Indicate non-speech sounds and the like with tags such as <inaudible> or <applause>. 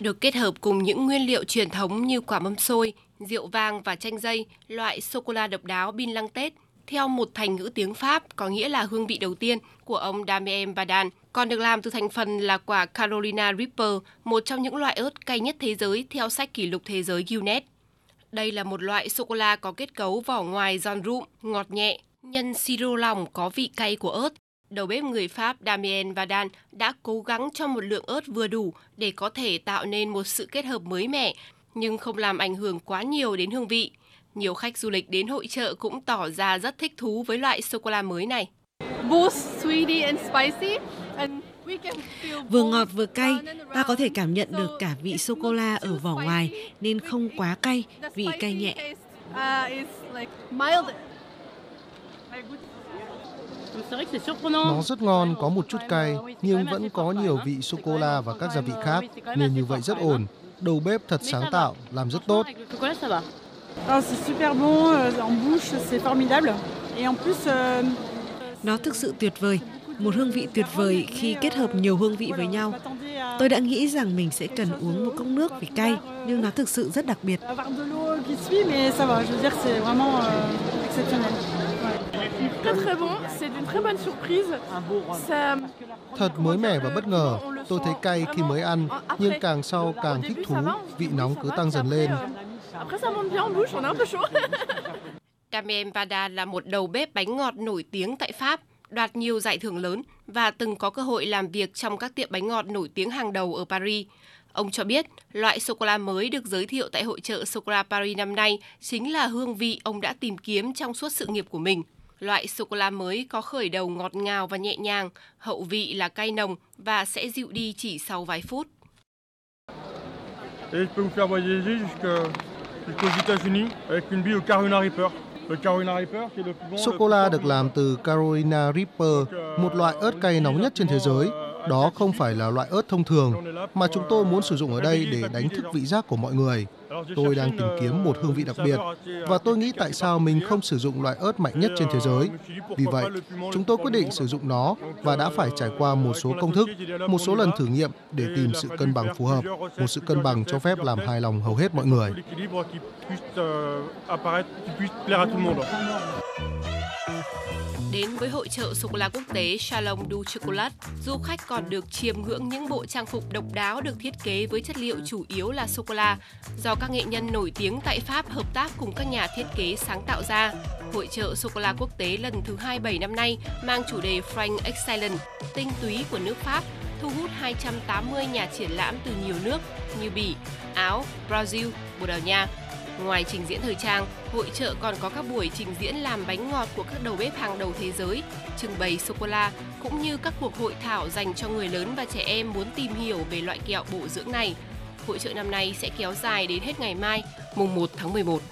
Được kết hợp cùng những nguyên liệu truyền thống như quả mâm xôi, rượu vang và chanh dây, loại sô-cô-la độc đáo Bin Lăng Tết theo một thành ngữ tiếng Pháp có nghĩa là hương vị đầu tiên của ông Damien Badan, còn được làm từ thành phần là quả Carolina Reaper, một trong những loại ớt cay nhất thế giới theo sách kỷ lục thế giới Guinness. Đây là một loại sô-cô-la có kết cấu vỏ ngoài giòn rụm, ngọt nhẹ, nhân siro lòng có vị cay của ớt. Đầu bếp người Pháp Damien Vadan đã cố gắng cho một lượng ớt vừa đủ để có thể tạo nên một sự kết hợp mới mẻ, nhưng không làm ảnh hưởng quá nhiều đến hương vị. Nhiều khách du lịch đến hội trợ cũng tỏ ra rất thích thú với loại sô-cô-la mới này. Vừa ngọt vừa cay, ta có thể cảm nhận được cả vị sô-cô-la ở vỏ ngoài nên không quá cay, vị cay nhẹ. Nó rất ngon, có một chút cay, nhưng vẫn có nhiều vị sô-cô-la và các gia vị khác, nên như vậy rất ổn. Đầu bếp thật sáng tạo, làm rất tốt. Nó thực sự tuyệt vời, một hương vị tuyệt vời khi kết hợp nhiều hương vị với nhau. Tôi đã nghĩ rằng mình sẽ cần uống một cốc nước vì cay, nhưng nó thực sự rất đặc biệt. Thật mới mẻ và bất ngờ. Tôi thấy cay khi mới ăn, nhưng càng sau càng thích thú, vị nóng cứ tăng dần lên. Damien Vada <laughs> là một đầu bếp bánh ngọt nổi tiếng tại Pháp, đoạt nhiều giải thưởng lớn và từng có cơ hội làm việc trong các tiệm bánh ngọt nổi tiếng hàng đầu ở Paris. Ông cho biết, loại sô-cô-la mới được giới thiệu tại hội trợ Sô-cô-la Paris năm nay chính là hương vị ông đã tìm kiếm trong suốt sự nghiệp của mình. Loại sô-cô-la mới có khởi đầu ngọt ngào và nhẹ nhàng, hậu vị là cay nồng và sẽ dịu đi chỉ sau vài phút. Sô-cô-la được làm từ Carolina Reaper, một loại ớt cay nóng nhất trên thế giới. Đó không phải là loại ớt thông thường mà chúng tôi muốn sử dụng ở đây để đánh thức vị giác của mọi người. Tôi đang tìm kiếm một hương vị đặc biệt và tôi nghĩ tại sao mình không sử dụng loại ớt mạnh nhất trên thế giới. Vì vậy, chúng tôi quyết định sử dụng nó và đã phải trải qua một số công thức, một số lần thử nghiệm để tìm sự cân bằng phù hợp, một sự cân bằng cho phép làm hài lòng hầu hết mọi người. Đến với hội trợ sô cô la quốc tế Salon du Chocolat, du khách còn được chiêm ngưỡng những bộ trang phục độc đáo được thiết kế với chất liệu chủ yếu là sô cô la do các nghệ nhân nổi tiếng tại Pháp hợp tác cùng các nhà thiết kế sáng tạo ra. Hội trợ sô cô la quốc tế lần thứ 27 năm nay mang chủ đề Frank Excellent, tinh túy của nước Pháp, thu hút 280 nhà triển lãm từ nhiều nước như Bỉ, Áo, Brazil, Bồ Đào Nha. Ngoài trình diễn thời trang, hội trợ còn có các buổi trình diễn làm bánh ngọt của các đầu bếp hàng đầu thế giới, trưng bày sô-cô-la, cũng như các cuộc hội thảo dành cho người lớn và trẻ em muốn tìm hiểu về loại kẹo bổ dưỡng này. Hội trợ năm nay sẽ kéo dài đến hết ngày mai, mùng 1 tháng 11.